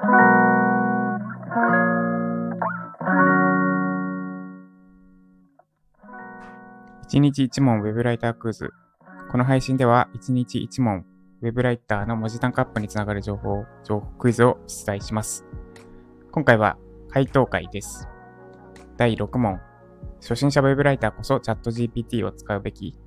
1日1問ウェブライタークイズ。この配信では1日1問ウェブライターの文字単価アップにつながる情報、情報クイズを出題します。今回は回答会です。第6問。初心者ウェブライターこそチャット GPT を使うべき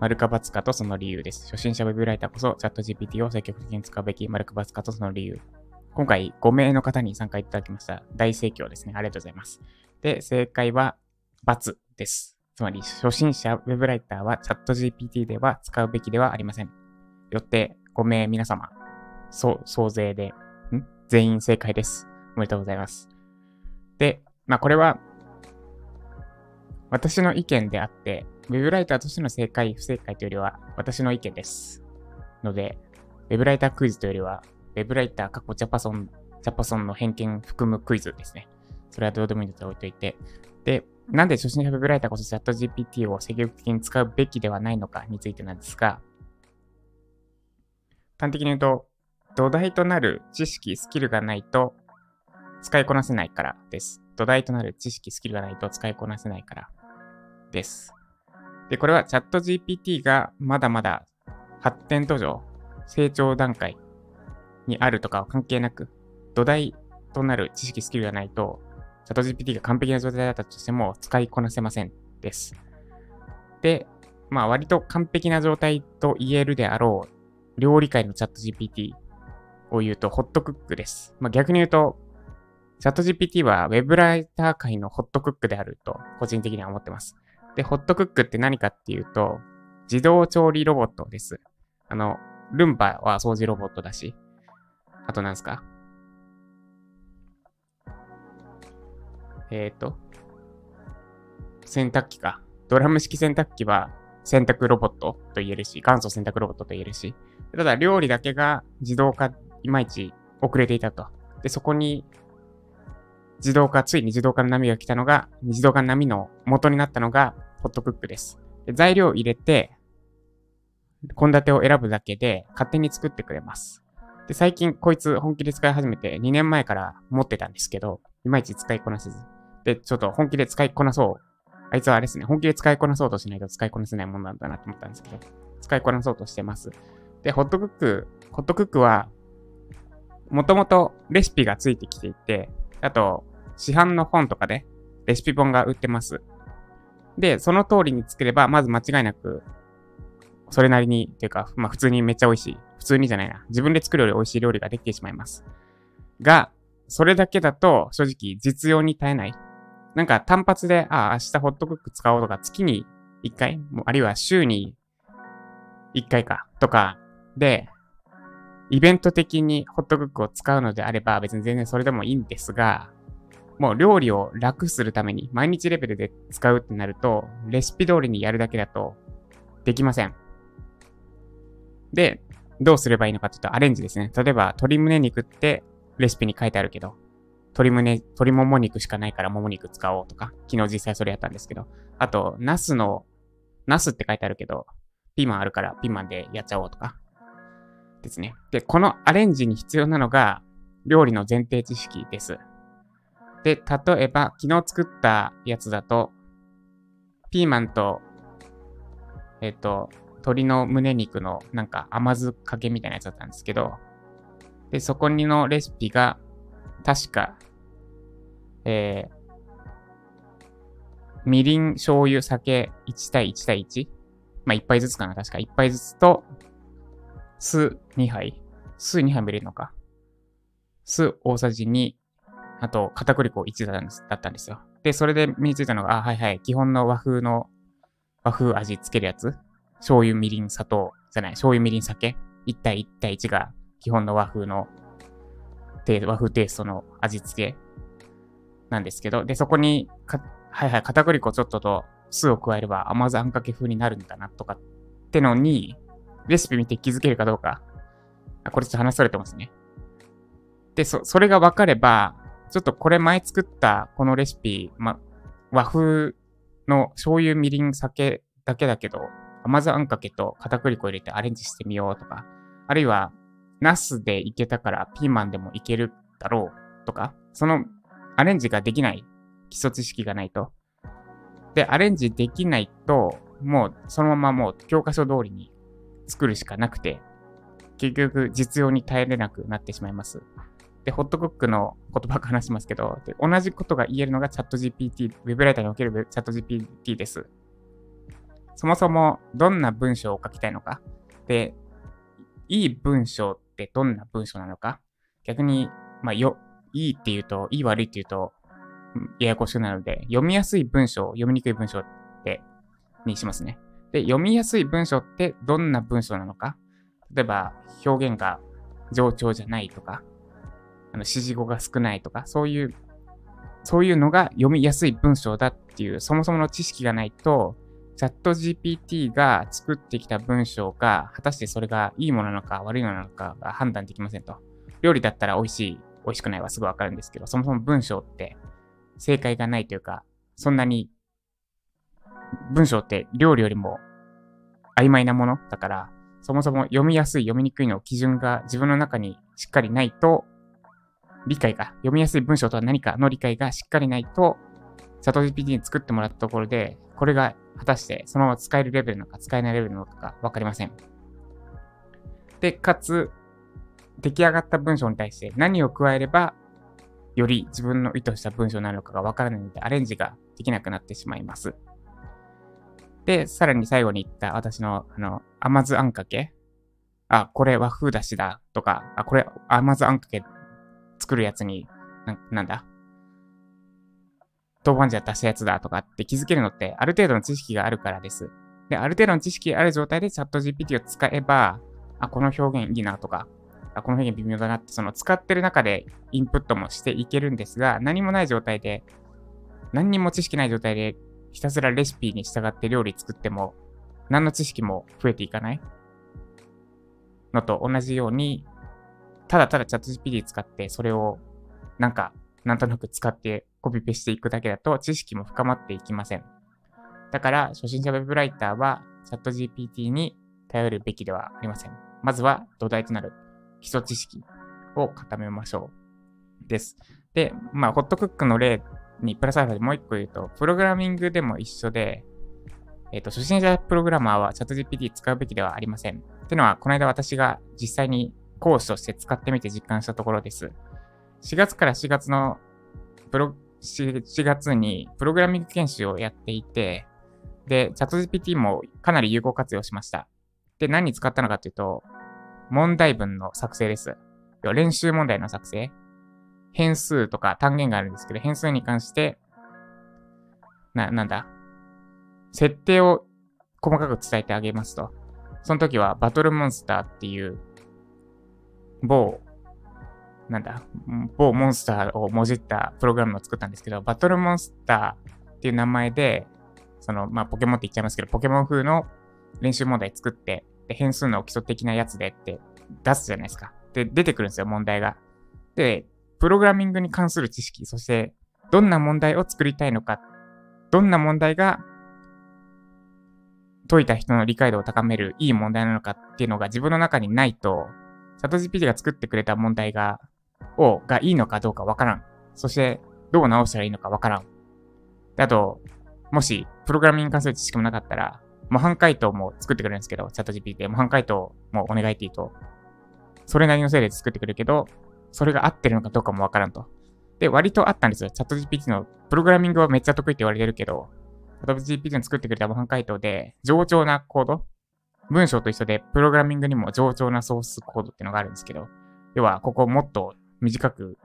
丸か×かとその理由です。初心者ウェブライターこそチャット GPT を積極的に使うべき丸か×かとその理由。今回5名の方に参加いただきました。大盛況ですね。ありがとうございます。で、正解は×です。つまり、初心者ウェブライターはチャット GPT では使うべきではありません。よって、5名皆様、総、総勢で、ん？全員正解です。おめでとうございます。で、まあこれは、私の意見であって、ウェブライターとしての正解、不正解というよりは、私の意見です。ので、ウェブライタークイズというよりは、ウェブライター過去ジャパソン、ジャパソンの偏見含むクイズですね。それはどうでもいいので置いといて。で、なんで初心者ウェブライターこそチャット GPT を積極的に使うべきではないのかについてなんですが、端的に言うと、土台となる知識、スキルがないと使いこなせないからです。土台となる知識、スキルがないと使いこなせないからです。で、これはチャット GPT がまだまだ発展途上、成長段階にあるとかは関係なく、土台となる知識、スキルがないとチャット GPT が完璧な状態だったとしても使いこなせませんです。で、まあ割と完璧な状態と言えるであろう料理界のチャット GPT を言うとホットクックです。まあ逆に言うと、チャット GPT は Web ライター界のホットクックであると個人的には思ってます。で、ホットクックって何かっていうと、自動調理ロボットです。あの、ルンバは掃除ロボットだし、あと何すか？えっ、ー、と、洗濯機か。ドラム式洗濯機は洗濯ロボットと言えるし、元祖洗濯ロボットと言えるし、ただ料理だけが自動化いまいち遅れていたと。で、そこに自動化、ついに自動化の波が来たのが、自動化の波の元になったのがホットクックです。で材料を入れて、献立を選ぶだけで勝手に作ってくれます。で、最近こいつ本気で使い始めて2年前から持ってたんですけど、いまいち使いこなせず。で、ちょっと本気で使いこなそう。あいつはあれですね、本気で使いこなそうとしないと使いこなせないもんなんだなと思ったんですけど、使いこなそうとしてます。で、ホットクック、ホットクックは、もともとレシピがついてきていて、あと、市販の本とかでレシピ本が売ってます。で、その通りに作れば、まず間違いなく、それなりに、というか、まあ普通にめっちゃ美味しい。普通にじゃないな。自分で作るより美味しい料理ができてしまいます。が、それだけだと正直実用に耐えない。なんか単発で、ああ、明日ホットクック使おうとか、月に1回、あるいは週に1回か、とかで、イベント的にホットクックを使うのであれば、別に全然それでもいいんですが、もう料理を楽するために、毎日レベルで使うってなると、レシピ通りにやるだけだと、できません。で、どうすればいいのかというと、アレンジですね。例えば、鶏胸肉ってレシピに書いてあるけど、鶏胸、鶏もも肉しかないからもも肉使おうとか、昨日実際それやったんですけど、あと、ナスの、ナスって書いてあるけど、ピーマンあるからピーマンでやっちゃおうとか、ですね。で、このアレンジに必要なのが、料理の前提知識です。で、例えば、昨日作ったやつだと、ピーマンと、えっ、と、鶏の胸肉のなんか甘酢かけみたいなやつだったんですけど、で、そこにのレシピが、確か、えー、みりん、醤油、酒1対1対 1? まあ、1杯ずつかな、確か。1杯ずつと、酢2杯。酢2杯も入れるのか。酢大さじ2、あと、片栗粉1だったんですだったんですよ。で、それで身についたのが、あ、はいはい、基本の和風の、和風味つけるやつ。醤油、みりん、砂糖、じゃない、醤油、みりん、酒？1対1対1が基本の和風の、和風テイストの味付けなんですけど、で、そこにはいはい、片栗粉ちょっとと酢を加えれば甘酢あんかけ風になるんだなとかってのに、レシピ見て気づけるかどうか。あ、これちょっと話されてますね。で、そ、それが分かれば、ちょっとこれ前作ったこのレシピ、ま、和風の醤油、みりん、酒だけだけど、甘酢あんかけと片栗粉を入れてアレンジしてみようとか、あるいはナスでいけたからピーマンでもいけるだろうとか、そのアレンジができない基礎知識がないと。で、アレンジできないと、もうそのままもう教科書通りに作るしかなくて、結局実用に耐えれなくなってしまいます。で、ホットクックの言葉から話しますけど、で同じことが言えるのがチャット GPT、ウェブライターにおけるチャット GPT です。そもそもどんな文章を書きたいのか？で、いい文章ってどんな文章なのか？逆に、まあ、よ、いいって言うと、いい悪いって言うと、ややこしくなるので、読みやすい文章、読みにくい文章って、にしますね。で、読みやすい文章ってどんな文章なのか？例えば、表現が冗長じゃないとか、あの指示語が少ないとか、そういう、そういうのが読みやすい文章だっていう、そもそもの知識がないと、チャット GPT が作ってきた文章が、果たしてそれがいいものなのか悪いものなのかが判断できませんと。料理だったら美味しい、美味しくないはすぐわかるんですけど、そもそも文章って正解がないというか、そんなに文章って料理よりも曖昧なものだから、そもそも読みやすい、読みにくいの基準が自分の中にしっかりないと、理解が、読みやすい文章とは何かの理解がしっかりないと、チャット GPT に作ってもらったところで、これが果たしてそのまま使えるレベルなのか使えないレベルなのかわかりません。で、かつ、出来上がった文章に対して何を加えれば、より自分の意図した文章なのかがわからないので、アレンジができなくなってしまいます。で、さらに最後に言った私の、あの、甘酢あんかけあ、これ和風だしだとか、あ、これ甘酢あんかけ作るやつに、ななんだ？豆板醤足したやつだとかって気づけるのって、ある程度の知識があるからです。で、ある程度の知識ある状態でチャット GPT を使えば、あ、この表現いいなとか、あ、この表現微妙だなって、その使ってる中でインプットもしていけるんですが、何もない状態で、何にも知識ない状態で、ひたすらレシピに従って料理作っても、何の知識も増えていかないのと同じように、ただただチャット GPT 使って、それを、なんか、なんとなく使ってコピペしていくだけだと知識も深まっていきません。だから、初心者 Web ライターはチャット GPT に頼るべきではありません。まずは土台となる基礎知識を固めましょう。です。で、まあ、ホットクックの例にプラスアルファでもう一個言うと、プログラミングでも一緒で、えっ、ー、と、初心者プログラマーはチャット GPT 使うべきではありません。っていうのは、この間私が実際に講師として使ってみて実感したところです。4月から4月のプロ 4, 月にプログラミング研修をやっていて、で、チャット GPT もかなり有効活用しました。で、何に使ったのかというと、問題文の作成です。練習問題の作成。変数とか単元があるんですけど、変数に関して、な、なんだ？設定を細かく伝えてあげますと。その時はバトルモンスターっていう某なんだ、某モンスターをもじったプログラムを作ったんですけど、バトルモンスターっていう名前で、その、まあ、ポケモンって言っちゃいますけど、ポケモン風の練習問題作って、で、変数の基礎的なやつでって出すじゃないですか。で、出てくるんですよ、問題が。で、プログラミングに関する知識、そして、どんな問題を作りたいのか、どんな問題が解いた人の理解度を高めるいい問題なのかっていうのが自分の中にないと、チャット GPT が作ってくれた問題がを、がいいのかどうかわからん。そして、どう直したらいいのかわからん。あと、もし、プログラミングに関する知識もなかったら、模範解答も作ってくれるんですけど、チャット GPT で模範解答もお願いって言うと、それなりのせいで作ってくれるけど、それが合ってるのかどうかもわからんと。で、割とあったんですよ。チャット GPT のプログラミングはめっちゃ得意って言われてるけど、チャット GPT の作ってくれた模範解答で、上調なコード文章と一緒で、プログラミングにも上調なソースコードっていうのがあるんですけど、要は、ここもっと短く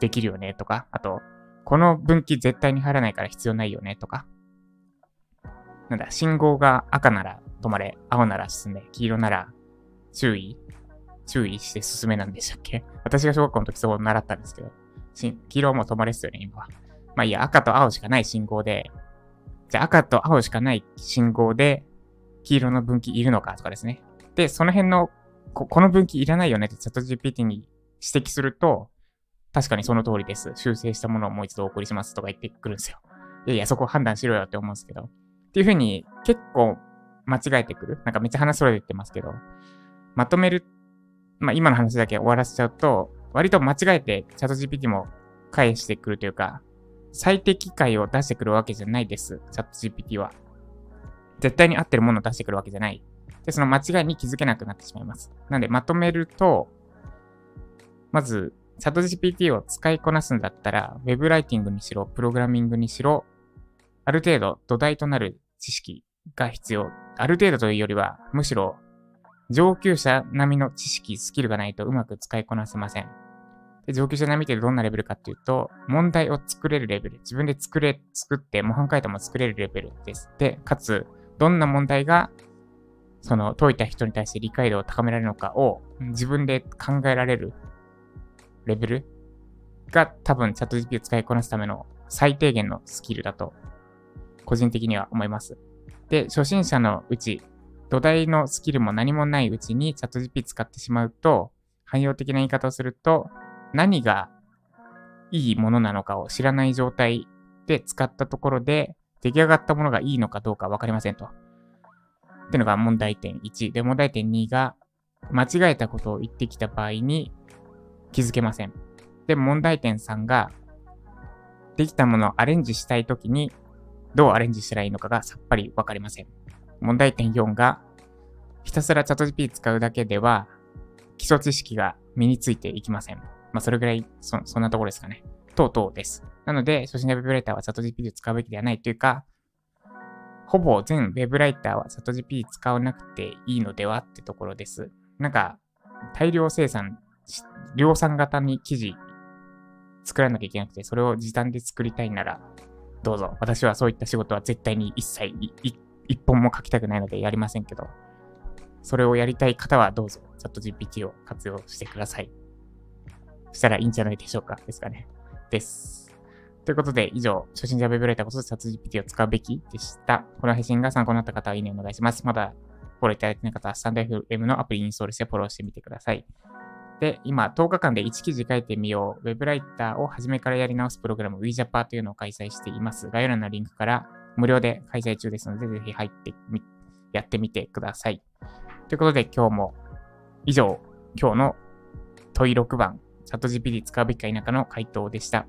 できるよねとか、あと、この分岐絶対に入らないから必要ないよねとか、なんだ、信号が赤なら止まれ、青なら進め、黄色なら注意、注意して進めなんでしたっけ？私が小学校の時そう習ったんですけど、黄色はもう止まれっすよね、今は。まあいいや、赤と青しかない信号で、じゃあ赤と青しかない信号で、黄色の分岐いるのかとかですね。で、その辺のこ、この分岐いらないよねってチャット GPT に指摘すると、確かにその通りです。修正したものをもう一度お送りしますとか言ってくるんですよ。いやいや、そこ判断しろよって思うんですけど。っていうふうに結構間違えてくる。なんかめっちゃ話それてますけど、まとめる、まあ今の話だけ終わらせちゃうと、割と間違えてチャット GPT も返してくるというか、最適解を出してくるわけじゃないです。チャット GPT は。絶対に合ってるものを出してくるわけじゃない。で、その間違いに気づけなくなってしまいます。なんで、まとめると、まず、チャット GPT を使いこなすんだったら、ウェブライティングにしろ、プログラミングにしろ、ある程度土台となる知識が必要。ある程度というよりは、むしろ上級者並みの知識、スキルがないとうまく使いこなせません。で上級者並みってどんなレベルかっていうと、問題を作れるレベル。自分で作れ、作って、模範解答も作れるレベルです。で、かつ、どんな問題が、その、解いた人に対して理解度を高められるのかを自分で考えられるレベル？が多分チャット GP を使いこなすための最低限のスキルだと、個人的には思います。で、初心者のうち、土台のスキルも何もないうちにチャット GP 使ってしまうと、汎用的な言い方をすると、何がいいものなのかを知らない状態で使ったところで、出来上がったものがいいのかどうかわかりませんと。っていうのが問題点1。で、問題点2が、間違えたことを言ってきた場合に気づけません。で、問題点3が、できたものをアレンジしたいときに、どうアレンジしたらいいのかがさっぱりわかりません。問題点4が、ひたすらチャット GP 使うだけでは、基礎知識が身についていきません。まあ、それぐらいそ、そんなところですかね。等々です。なので、初心者ウェブライターはチャット GP を使うべきではないというか、ほぼ全ウェブライターはチャット GP 使わなくていいのではってところです。なんか、大量生産、量産型に記事作らなきゃいけなくて、それを時短で作りたいなら、どうぞ。私はそういった仕事は絶対に一切一本も書きたくないのでやりませんけど、それをやりたい方はどうぞ、チャット GPT を活用してください。そしたらいいんじゃないでしょうか。ですかね。です。ということで、以上、初心者ウェブライターこそチャット GPT を使うべきでした。この配信が参考になった方は、いいねお願いします。まだフォローいただいてない方は、スタンド FM のアプリインストールしてフォローしてみてください。で、今、10日間で1記事書いてみよう。ウェブライターを初めからやり直すプログラム WeJapa というのを開催しています。概要欄のリンクから無料で開催中ですので、ぜひ入ってみ、やってみてください。ということで今日も以上、今日の問い6番、チャット GPT 使うべきか否かの回答でした。